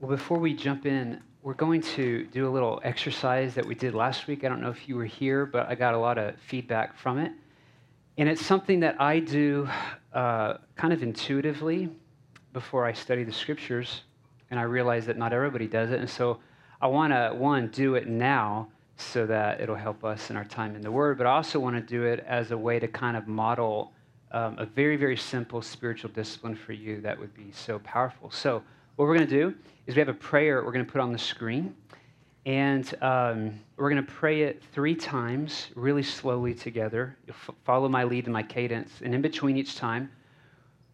Well, before we jump in, we're going to do a little exercise that we did last week. I don't know if you were here, but I got a lot of feedback from it. And it's something that I do uh, kind of intuitively before I study the scriptures. And I realize that not everybody does it. And so I want to, one, do it now so that it'll help us in our time in the Word, but I also want to do it as a way to kind of model um, a very, very simple spiritual discipline for you that would be so powerful. So, what we're going to do is we have a prayer we're going to put on the screen, and um, we're going to pray it three times, really slowly together. You'll f- follow my lead and my cadence, and in between each time,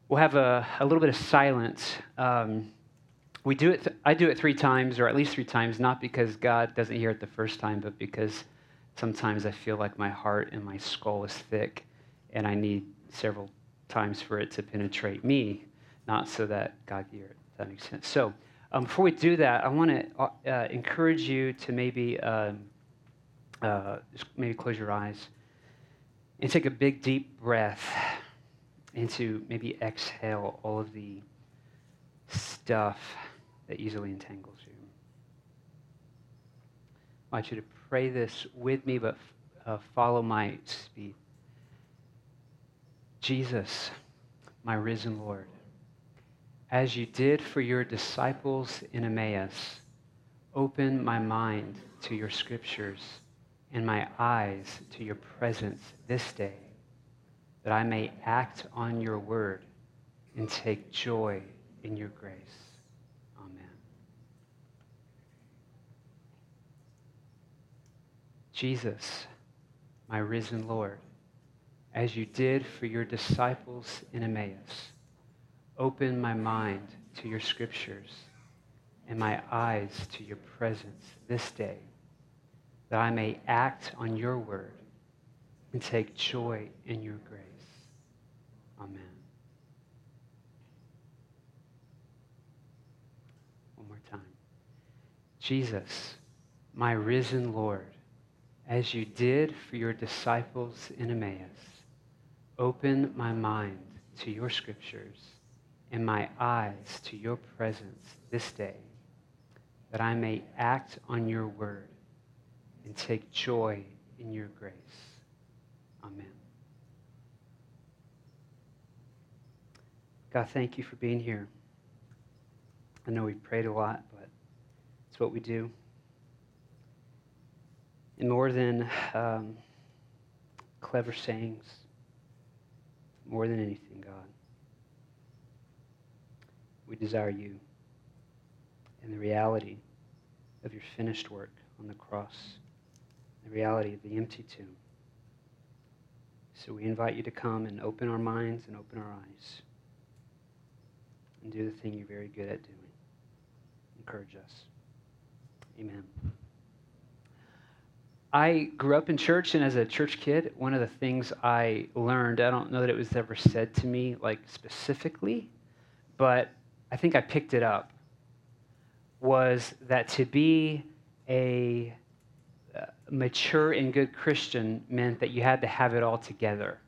we'll have a, a little bit of silence. Um, we do it th- i do it three times or at least three times not because god doesn't hear it the first time but because sometimes i feel like my heart and my skull is thick and i need several times for it to penetrate me not so that god hear it that makes sense so um, before we do that i want to uh, uh, encourage you to maybe um, uh, maybe close your eyes and take a big deep breath and to maybe exhale all of the stuff that easily entangles you. I want you to pray this with me, but uh, follow my speed. Jesus, my risen Lord, as you did for your disciples in Emmaus, open my mind to your scriptures and my eyes to your presence this day, that I may act on your word and take joy in your grace. Amen. Jesus, my risen Lord, as you did for your disciples in Emmaus, open my mind to your scriptures and my eyes to your presence this day, that I may act on your word and take joy in your grace. Amen. One more time. Jesus, my risen Lord, as you did for your disciples in Emmaus, open my mind to your scriptures and my eyes to your presence this day, that I may act on your word and take joy in your grace. Amen. God, thank you for being here. I know we've prayed a lot, but it's what we do. And more than um, clever sayings, more than anything, God, we desire you and the reality of your finished work on the cross, the reality of the empty tomb. So we invite you to come and open our minds and open our eyes and do the thing you're very good at doing. Encourage us. Amen. I grew up in church, and as a church kid, one of the things I learned, I don't know that it was ever said to me, like specifically, but I think I picked it up, was that to be a uh, mature and good Christian meant that you had to have it all together.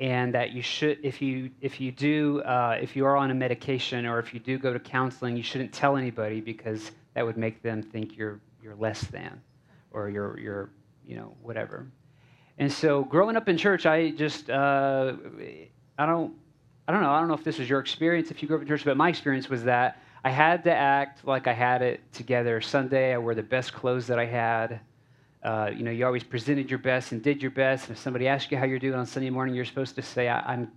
And that you should, if you, if you do, uh, if you are on a medication or if you do go to counseling, you shouldn't tell anybody because that would make them think you're, you're less than or you're, you're, you know, whatever. And so growing up in church, I just, uh, I don't, I don't know. I don't know if this was your experience if you grew up in church, but my experience was that I had to act like I had it together. Sunday, I wore the best clothes that I had. Uh, you know, you always presented your best and did your best. And if somebody asked you how you're doing on Sunday morning, you're supposed to say, I'm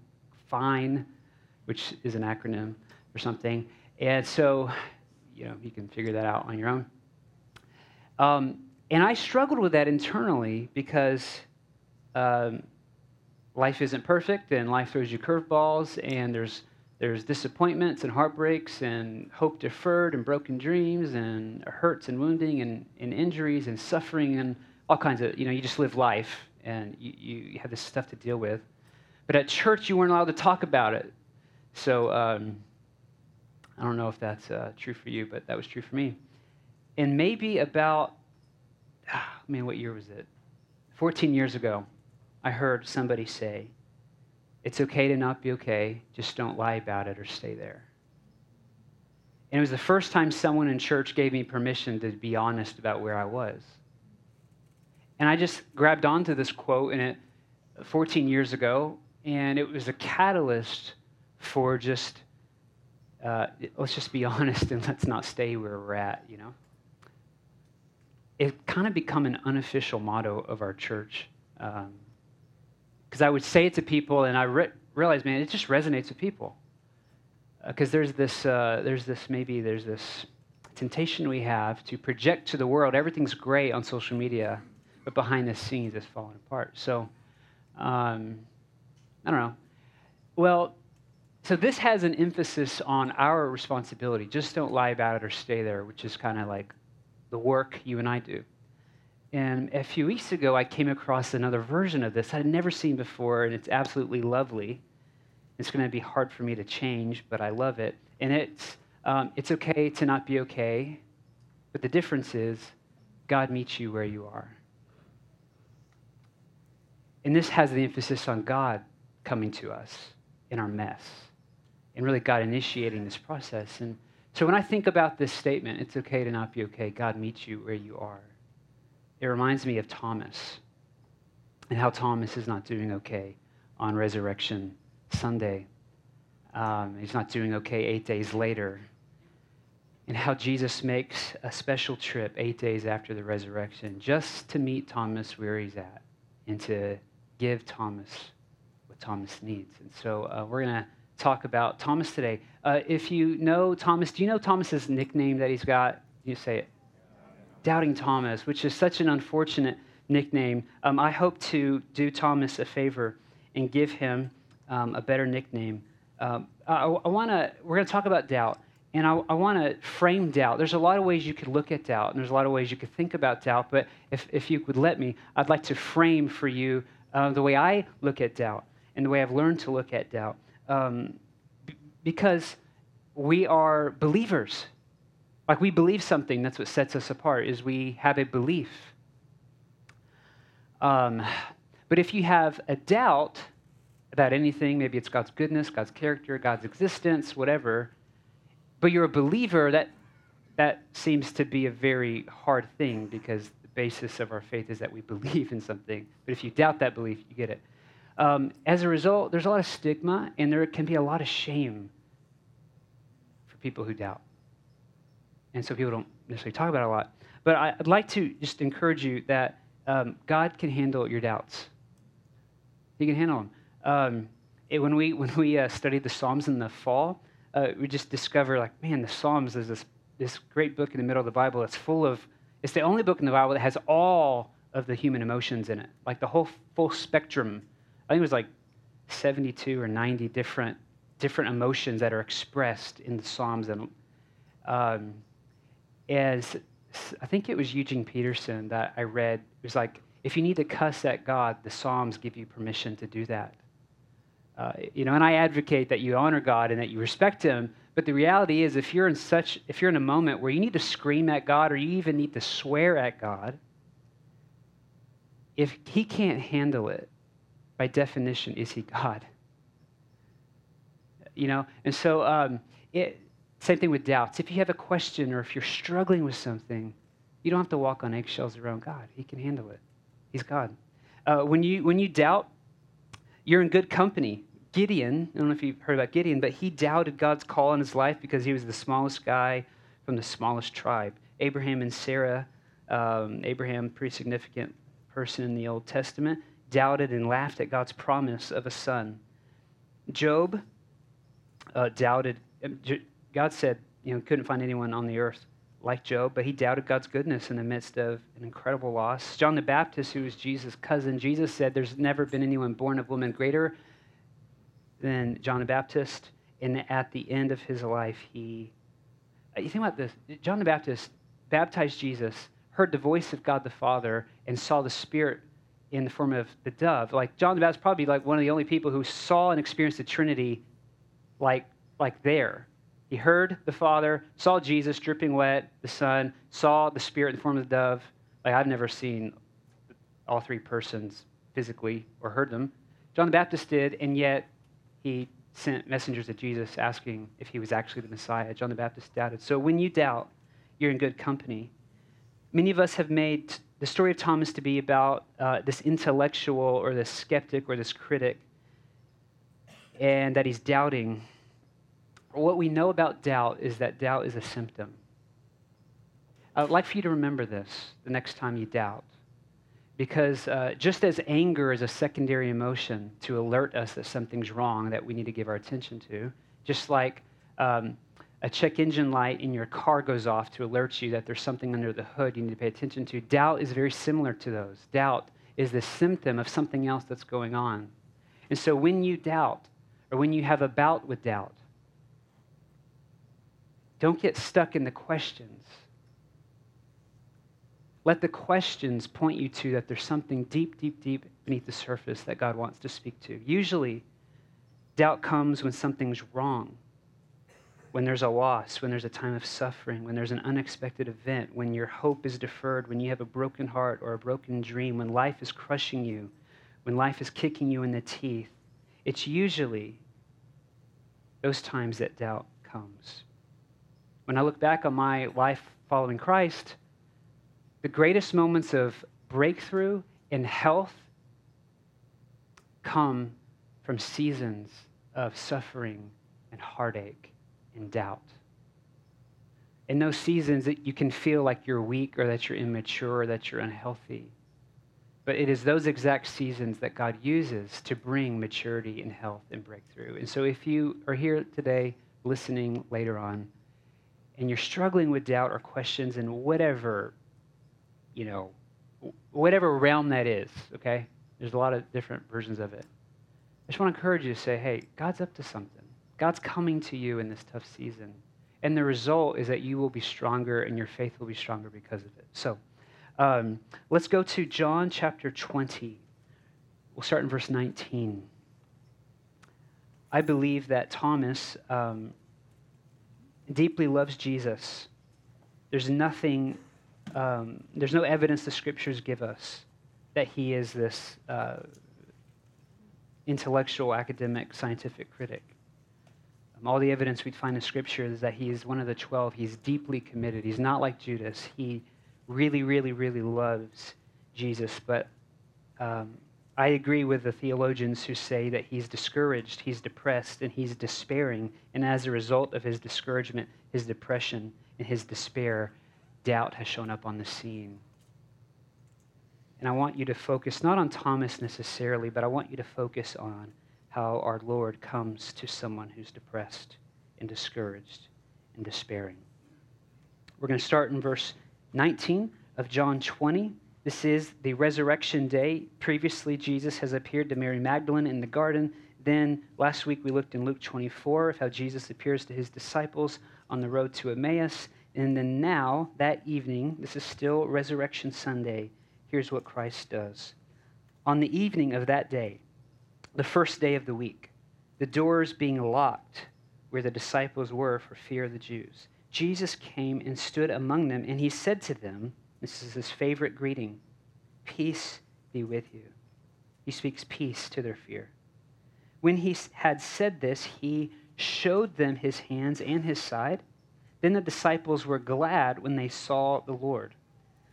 fine, which is an acronym or something. And so, you know, you can figure that out on your own. Um, and I struggled with that internally because um, life isn't perfect and life throws you curveballs and there's, there's disappointments and heartbreaks and hope deferred and broken dreams and hurts and wounding and, and injuries and suffering and all kinds of, you know, you just live life and you, you have this stuff to deal with. But at church, you weren't allowed to talk about it. So um, I don't know if that's uh, true for you, but that was true for me. And maybe about ah, man, what year was it? 14 years ago, I heard somebody say, It's okay to not be okay, just don't lie about it or stay there. And it was the first time someone in church gave me permission to be honest about where I was. And I just grabbed onto this quote in it 14 years ago, and it was a catalyst for just, uh, let's just be honest and let's not stay where we're at, you know? It kind of become an unofficial motto of our church. Because I would say it to people, and I re- realized, man, it just resonates with people because uh, there's this uh, there's this maybe there's this temptation we have to project to the world everything's great on social media, but behind the scenes it's falling apart. So um, I don't know. Well, so this has an emphasis on our responsibility. Just don't lie about it or stay there, which is kind of like the work you and I do. And a few weeks ago, I came across another version of this I had never seen before, and it's absolutely lovely. It's going to be hard for me to change, but I love it. And it's, um, it's okay to not be okay, but the difference is God meets you where you are. And this has the emphasis on God coming to us in our mess and really God initiating this process. And so when I think about this statement, it's okay to not be okay, God meets you where you are, it reminds me of Thomas and how Thomas is not doing okay on resurrection Sunday. Um, he's not doing okay eight days later. And how Jesus makes a special trip eight days after the resurrection just to meet Thomas where he's at and to give Thomas what Thomas needs. And so uh, we're going to talk about Thomas today. Uh, if you know Thomas, do you know Thomas's nickname that he's got? You say it. Doubting Thomas, which is such an unfortunate nickname. Um, I hope to do Thomas a favor and give him um, a better nickname. Um, I, I want to, we're going to talk about doubt, and I, I want to frame doubt. There's a lot of ways you could look at doubt, and there's a lot of ways you could think about doubt, but if, if you would let me, I'd like to frame for you uh, the way I look at doubt and the way I've learned to look at doubt. Um, b- because we are believers. Like we believe something, that's what sets us apart, is we have a belief. Um, but if you have a doubt, about anything. Maybe it's God's goodness, God's character, God's existence, whatever. But you're a believer, that, that seems to be a very hard thing because the basis of our faith is that we believe in something. But if you doubt that belief, you get it. Um, as a result, there's a lot of stigma and there can be a lot of shame for people who doubt. And so people don't necessarily talk about it a lot. But I'd like to just encourage you that um, God can handle your doubts. He can handle them. Um, it, when we, when we uh, studied the Psalms in the fall, uh, we just discovered, like, man, the Psalms is this, this great book in the middle of the Bible that's full of, it's the only book in the Bible that has all of the human emotions in it, like the whole full spectrum. I think it was like 72 or 90 different, different emotions that are expressed in the Psalms. And um, as I think it was Eugene Peterson that I read, it was like, if you need to cuss at God, the Psalms give you permission to do that. Uh, you know, and I advocate that you honor God and that you respect Him. But the reality is, if you're in such, if you're in a moment where you need to scream at God or you even need to swear at God, if He can't handle it, by definition, is He God? You know, and so um, it, same thing with doubts. If you have a question or if you're struggling with something, you don't have to walk on eggshells around God. He can handle it. He's God. Uh, when you when you doubt, you're in good company. Gideon, I don't know if you've heard about Gideon, but he doubted God's call on his life because he was the smallest guy from the smallest tribe. Abraham and Sarah, um, Abraham, pretty significant person in the Old Testament, doubted and laughed at God's promise of a son. Job uh, doubted. God said, you know, couldn't find anyone on the earth like Job, but he doubted God's goodness in the midst of an incredible loss. John the Baptist, who was Jesus' cousin, Jesus said, There's never been anyone born of woman greater than John the Baptist. And at the end of his life, he. Uh, you think about this John the Baptist baptized Jesus, heard the voice of God the Father, and saw the Spirit in the form of the dove. Like John the Baptist, probably like one of the only people who saw and experienced the Trinity like, like there he heard the Father, saw Jesus dripping wet, the Son, saw the Spirit in the form of the dove. Like I've never seen all three persons physically or heard them. John the Baptist did, and yet he sent messengers to Jesus asking if he was actually the Messiah. John the Baptist doubted. So when you doubt, you're in good company. Many of us have made the story of Thomas to be about uh, this intellectual or this skeptic or this critic, and that he's doubting. What we know about doubt is that doubt is a symptom. I would like for you to remember this the next time you doubt. Because uh, just as anger is a secondary emotion to alert us that something's wrong that we need to give our attention to, just like um, a check engine light in your car goes off to alert you that there's something under the hood you need to pay attention to, doubt is very similar to those. Doubt is the symptom of something else that's going on. And so when you doubt, or when you have a bout with doubt, don't get stuck in the questions let the questions point you to that there's something deep, deep, deep beneath the surface that God wants to speak to. Usually, doubt comes when something's wrong, when there's a loss, when there's a time of suffering, when there's an unexpected event, when your hope is deferred, when you have a broken heart or a broken dream, when life is crushing you, when life is kicking you in the teeth. It's usually those times that doubt comes. When I look back on my life following Christ, the greatest moments of breakthrough in health come from seasons of suffering and heartache and doubt. In those seasons, that you can feel like you're weak or that you're immature or that you're unhealthy. But it is those exact seasons that God uses to bring maturity and health and breakthrough. And so if you are here today listening later on and you're struggling with doubt or questions in whatever you know, whatever realm that is, okay? There's a lot of different versions of it. I just want to encourage you to say, hey, God's up to something. God's coming to you in this tough season. And the result is that you will be stronger and your faith will be stronger because of it. So um, let's go to John chapter 20. We'll start in verse 19. I believe that Thomas um, deeply loves Jesus. There's nothing um, there's no evidence the scriptures give us that he is this uh, intellectual, academic, scientific critic. Um, all the evidence we'd find in scripture is that he is one of the 12. He's deeply committed. He's not like Judas. He really, really, really loves Jesus. But um, I agree with the theologians who say that he's discouraged, he's depressed, and he's despairing. And as a result of his discouragement, his depression, and his despair, doubt has shown up on the scene. And I want you to focus not on Thomas necessarily, but I want you to focus on how our Lord comes to someone who's depressed and discouraged and despairing. We're going to start in verse 19 of John 20. This is the resurrection day. Previously, Jesus has appeared to Mary Magdalene in the garden. Then, last week, we looked in Luke 24 of how Jesus appears to his disciples on the road to Emmaus. And then now, that evening, this is still Resurrection Sunday, here's what Christ does. On the evening of that day, the first day of the week, the doors being locked where the disciples were for fear of the Jews, Jesus came and stood among them, and he said to them, This is his favorite greeting Peace be with you. He speaks peace to their fear. When he had said this, he showed them his hands and his side. Then the disciples were glad when they saw the Lord.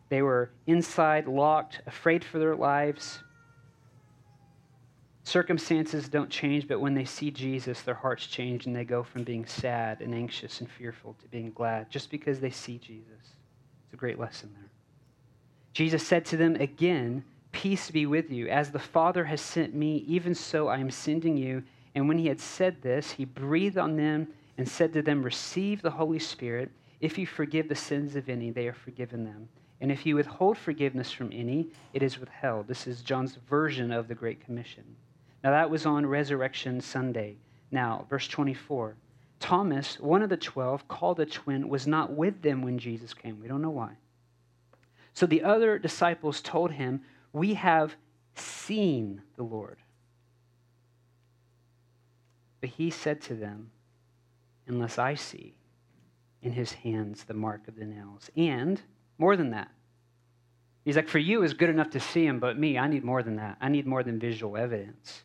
They were inside, locked, afraid for their lives. Circumstances don't change, but when they see Jesus, their hearts change and they go from being sad and anxious and fearful to being glad just because they see Jesus. It's a great lesson there. Jesus said to them again, Peace be with you. As the Father has sent me, even so I am sending you. And when he had said this, he breathed on them and said to them, Receive the Holy Spirit. If you forgive the sins of any, they are forgiven them. And if you withhold forgiveness from any, it is withheld. This is John's version of the Great Commission. Now, that was on Resurrection Sunday. Now, verse 24 Thomas, one of the twelve, called the twin, was not with them when Jesus came. We don't know why. So the other disciples told him, We have seen the Lord. But he said to them, unless I see in his hands the mark of the nails. And more than that, he's like, for you, is good enough to see him, but me, I need more than that. I need more than visual evidence.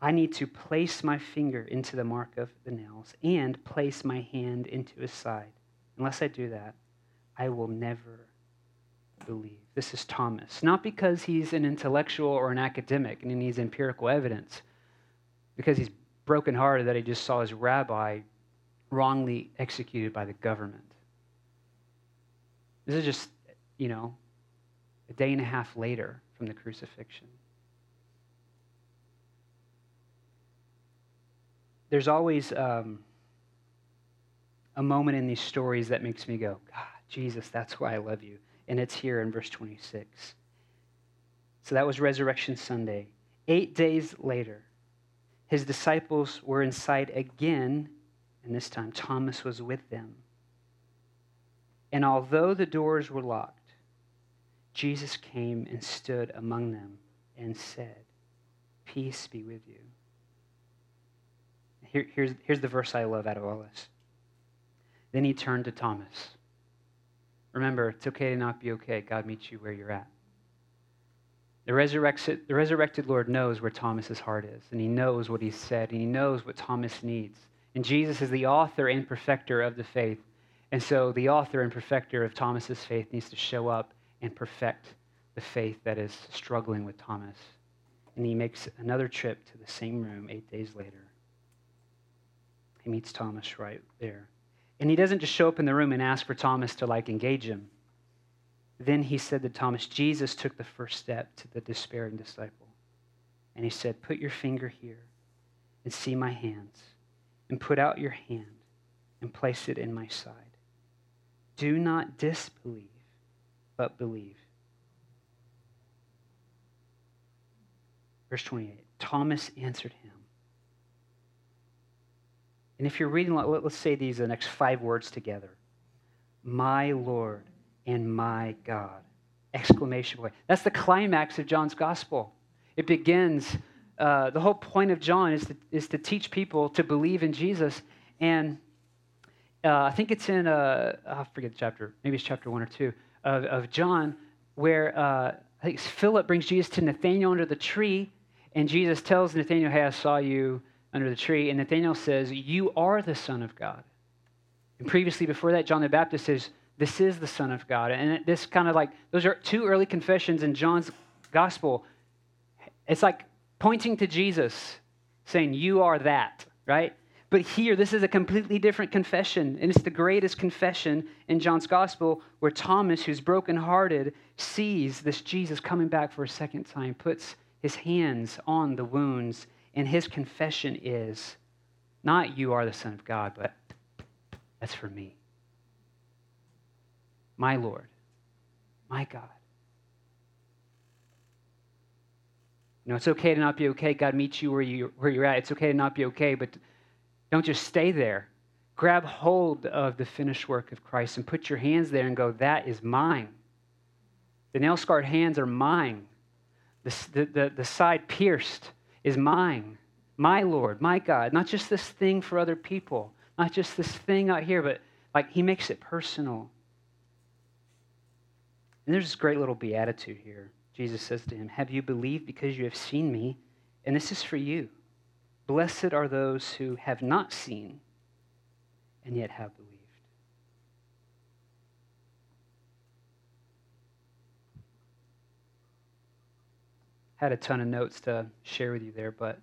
I need to place my finger into the mark of the nails and place my hand into his side. Unless I do that, I will never believe. This is Thomas. Not because he's an intellectual or an academic and he needs empirical evidence, because he's brokenhearted that he just saw his rabbi wrongly executed by the government. This is just, you know, a day and a half later from the crucifixion. There's always um, a moment in these stories that makes me go, God, Jesus, that's why I love you. And it's here in verse 26. So that was Resurrection Sunday. Eight days later, his disciples were in sight again, and this time Thomas was with them. And although the doors were locked, Jesus came and stood among them and said, Peace be with you. Here, here's, here's the verse I love out of all this. Then he turned to Thomas. Remember, it's okay to not be okay. God meets you where you're at. The resurrected, the resurrected Lord knows where Thomas's heart is, and he knows what he said, and he knows what Thomas needs. And Jesus is the author and perfecter of the faith. And so the author and perfecter of Thomas's faith needs to show up and perfect the faith that is struggling with Thomas. And he makes another trip to the same room eight days later. He meets Thomas right there. And he doesn't just show up in the room and ask for Thomas to like engage him. Then he said to Thomas, Jesus took the first step to the despairing disciple. And he said, Put your finger here and see my hands, and put out your hand and place it in my side. Do not disbelieve, but believe. Verse 28 Thomas answered him. And if you're reading, let's say these the next five words together My Lord and my God. Exclamation point. That's the climax of John's gospel. It begins, uh, the whole point of John is to, is to teach people to believe in Jesus. And uh, I think it's in, uh, I forget the chapter, maybe it's chapter one or two of, of John, where uh, I think Philip brings Jesus to Nathanael under the tree, and Jesus tells Nathanael, Hey, I saw you under the tree. And Nathanael says, You are the Son of God. And previously, before that, John the Baptist says, This is the Son of God. And this kind of like, those are two early confessions in John's gospel. It's like pointing to Jesus, saying, You are that, right? But here, this is a completely different confession, and it's the greatest confession in John's gospel where Thomas, who's brokenhearted, sees this Jesus coming back for a second time, puts his hands on the wounds, and his confession is not you are the Son of God, but that's for me. My Lord, my God. You know, it's okay to not be okay. God meets you where, you where you're at. It's okay to not be okay, but don't just stay there. Grab hold of the finished work of Christ and put your hands there and go, That is mine. The nail scarred hands are mine. The, the, the, the side pierced is mine. My Lord, my God. Not just this thing for other people, not just this thing out here, but like He makes it personal. And there's this great little beatitude here. Jesus says to him, Have you believed because you have seen me? And this is for you. Blessed are those who have not seen and yet have believed. Had a ton of notes to share with you there, but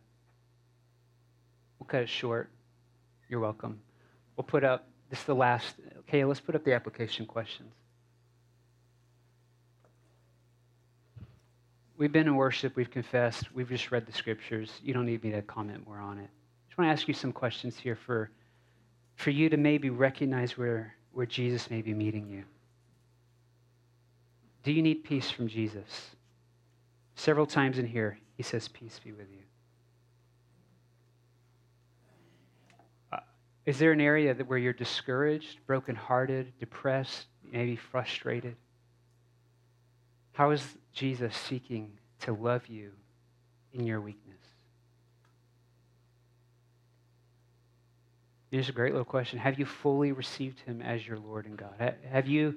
we'll cut it short. You're welcome. We'll put up this is the last. Okay, let's put up the application questions. We've been in worship, we've confessed, we've just read the scriptures. You don't need me to comment more on it. I just want to ask you some questions here for, for you to maybe recognize where, where Jesus may be meeting you. Do you need peace from Jesus? Several times in here, he says, Peace be with you. Uh, is there an area that where you're discouraged, brokenhearted, depressed, maybe frustrated? How is Jesus seeking to love you in your weakness? Here's a great little question. Have you fully received him as your Lord and God? Have you,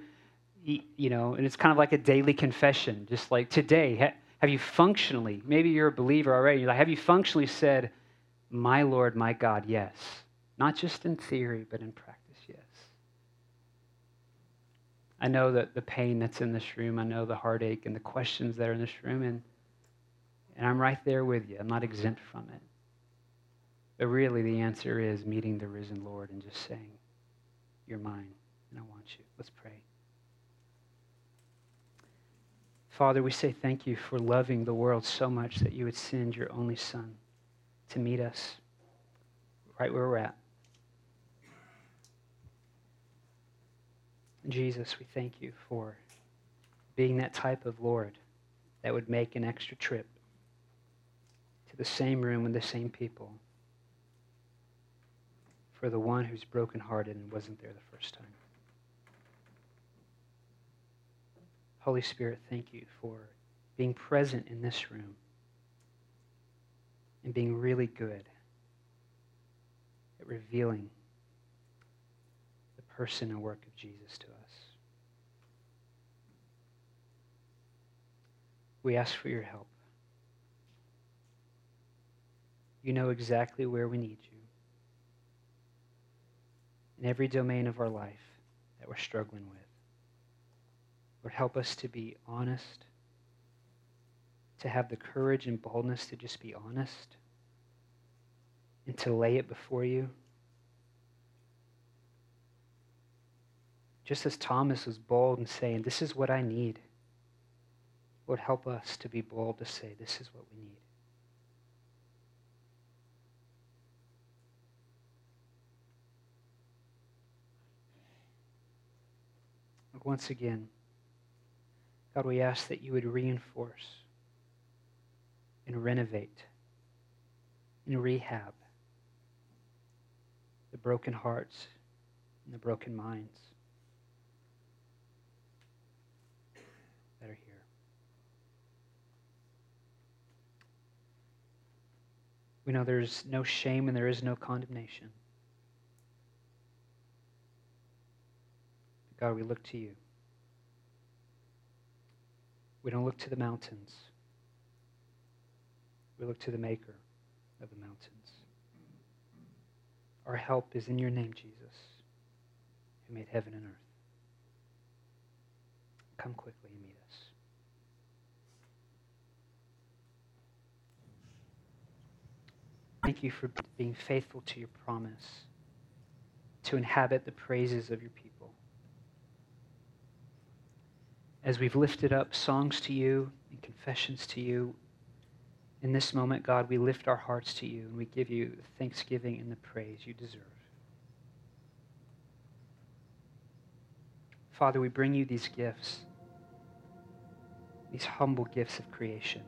you know, and it's kind of like a daily confession, just like today, Have you functionally, maybe you're a believer already, like, have you functionally said, My Lord, my God, yes? Not just in theory, but in practice, yes. I know that the pain that's in this room, I know the heartache and the questions that are in this room, and, and I'm right there with you. I'm not exempt from it. But really, the answer is meeting the risen Lord and just saying, You're mine, and I want you. Let's pray. Father, we say thank you for loving the world so much that you would send your only Son to meet us right where we're at. Jesus, we thank you for being that type of Lord that would make an extra trip to the same room with the same people for the one who's brokenhearted and wasn't there the first time. Holy Spirit, thank you for being present in this room and being really good at revealing the person and work of Jesus to us. We ask for your help. You know exactly where we need you in every domain of our life that we're struggling with. Lord, help us to be honest, to have the courage and boldness to just be honest, and to lay it before you. Just as Thomas was bold in saying, This is what I need. Lord, help us to be bold to say, This is what we need. Once again, God, we ask that you would reinforce and renovate and rehab the broken hearts and the broken minds that are here. We know there's no shame and there is no condemnation. God, we look to you. We don't look to the mountains. We look to the maker of the mountains. Our help is in your name, Jesus, who made heaven and earth. Come quickly and meet us. Thank you for being faithful to your promise to inhabit the praises of your people as we've lifted up songs to you and confessions to you, in this moment, God, we lift our hearts to you and we give you thanksgiving and the praise you deserve. Father, we bring you these gifts, these humble gifts of creation.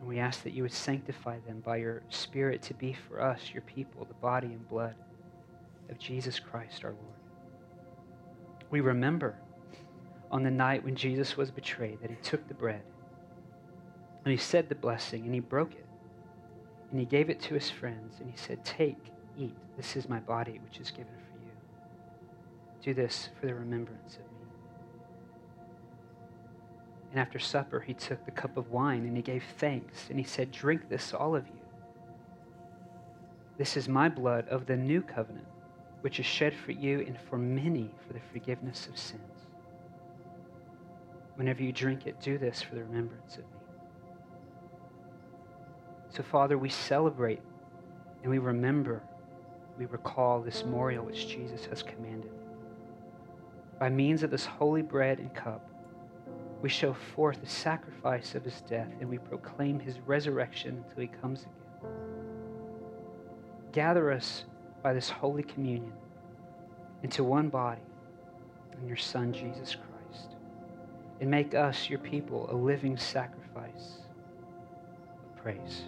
And we ask that you would sanctify them by your Spirit to be for us, your people, the body and blood of Jesus Christ our Lord. We remember on the night when Jesus was betrayed that he took the bread and he said the blessing and he broke it and he gave it to his friends and he said, Take, eat. This is my body, which is given for you. Do this for the remembrance of me. And after supper, he took the cup of wine and he gave thanks and he said, Drink this, all of you. This is my blood of the new covenant, which is shed for you and for many for the forgiveness of sins. Whenever you drink it, do this for the remembrance of me. So, Father, we celebrate and we remember, we recall this memorial which Jesus has commanded. By means of this holy bread and cup, we show forth the sacrifice of his death and we proclaim his resurrection until he comes again. Gather us by this holy communion into one body in your Son, Jesus Christ and make us, your people, a living sacrifice of praise.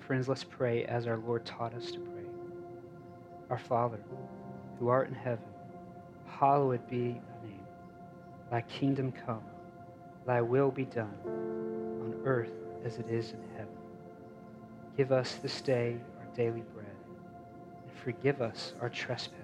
Friends, let's pray as our Lord taught us to pray. Our Father, who art in heaven, hallowed be thy name. Thy kingdom come, thy will be done, on earth as it is in heaven. Give us this day our daily bread, and forgive us our trespasses